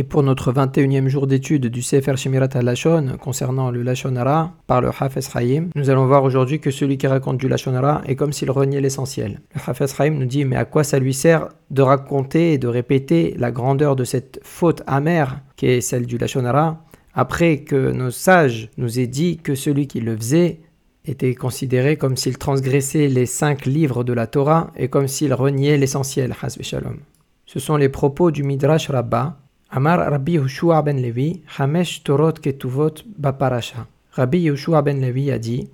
Et pour notre 21e jour d'étude du Sefer Shemirat al-Lashon concernant le Lashonara par le Hafez Haïm, nous allons voir aujourd'hui que celui qui raconte du Lashonara est comme s'il reniait l'essentiel. Le Hafez Haïm nous dit mais à quoi ça lui sert de raconter et de répéter la grandeur de cette faute amère qui est celle du Lashonara après que nos sages nous aient dit que celui qui le faisait était considéré comme s'il transgressait les cinq livres de la Torah et comme s'il reniait l'essentiel. Ce sont les propos du Midrash Rabbah Rabbi Yoshua ben Levi, Hamesh Ketuvot. Rabbi ben Levi a dit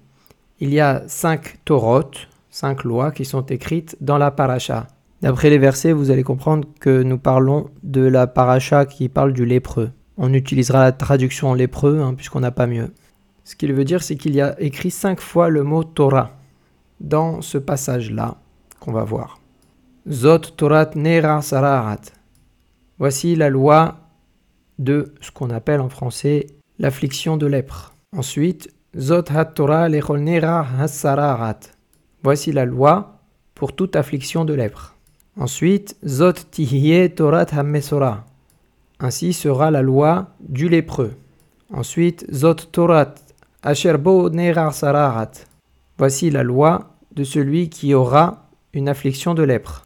Il y a cinq Torot, cinq lois qui sont écrites dans la Parasha. D'après les versets, vous allez comprendre que nous parlons de la Parasha qui parle du lépreux. On utilisera la traduction lépreux hein, puisqu'on n'a pas mieux. Ce qu'il veut dire, c'est qu'il y a écrit cinq fois le mot Torah dans ce passage-là qu'on va voir. Zot Torat Nera Sararat. Voici la loi de ce qu'on appelle en français l'affliction de lèpre. Ensuite, Zot Torah Hassararat. Voici la loi pour toute affliction de lèpre. Ensuite, Zot Tihye Torat Hamesora. Ainsi sera la loi du lépreux. Ensuite, Zot Torat Asherbo Sararat. Voici la loi de celui qui aura une affliction de lèpre.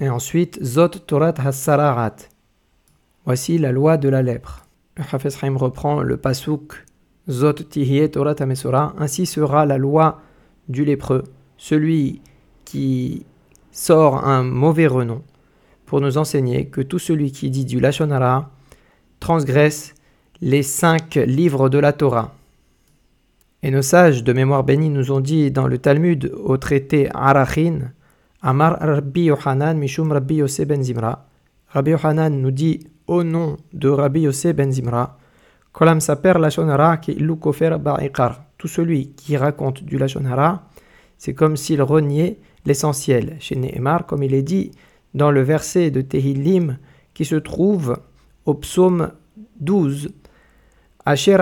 Et ensuite, Zot Torat Hassararat. Voici la loi de la lèpre. Le Hafez reprend le pasuk Zot tihye Torah tamesora. Ainsi sera la loi du lépreux, celui qui sort un mauvais renom, pour nous enseigner que tout celui qui dit du Lachonara transgresse les cinq livres de la Torah. Et nos sages de mémoire bénie nous ont dit dans le Talmud au traité Arachin, Amar Rabbi Yohanan Mishum Rabbi Yose ben Zimra. Rabbi Yohanan nous dit au nom de Rabbi Yosef ben Zimra, Kolam Saper. Tout celui qui raconte du Lashonara, c'est comme s'il reniait l'essentiel. Chez Nehemar, comme il est dit dans le verset de Tehillim qui se trouve au psaume 12. Asher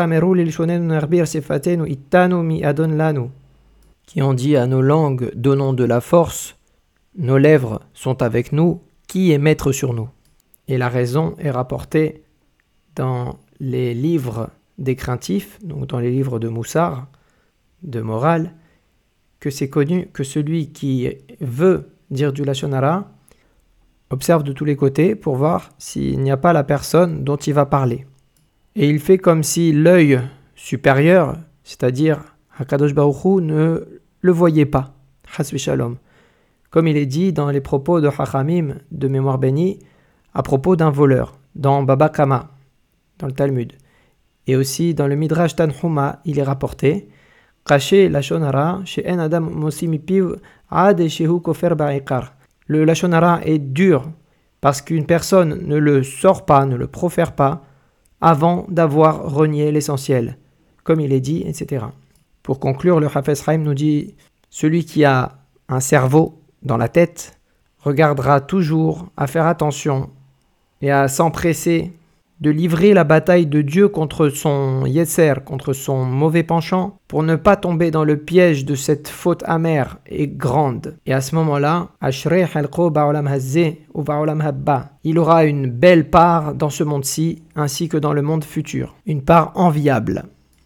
qui ont dit à nos langues, donnons de la force, nos lèvres sont avec nous, qui est maître sur nous? Et la raison est rapportée dans les livres des craintifs, donc dans les livres de Moussard, de morale, que c'est connu que celui qui veut dire du Lachonara observe de tous les côtés pour voir s'il n'y a pas la personne dont il va parler. Et il fait comme si l'œil supérieur, c'est-à-dire Hakadosh Baruch ne le voyait pas. Shalom. Comme il est dit dans les propos de Hachamim de mémoire bénie, à propos d'un voleur dans Baba Kama, dans le Talmud. Et aussi dans le Midrash Tanhuma, il est rapporté Le Lashonara est dur parce qu'une personne ne le sort pas, ne le profère pas avant d'avoir renié l'essentiel, comme il est dit, etc. Pour conclure, le Hafez Haim nous dit Celui qui a un cerveau dans la tête regardera toujours à faire attention et à s'empresser de livrer la bataille de Dieu contre son Yetzer, contre son mauvais penchant, pour ne pas tomber dans le piège de cette faute amère et grande. Et à ce moment-là, il aura une belle part dans ce monde-ci, ainsi que dans le monde futur, une part enviable.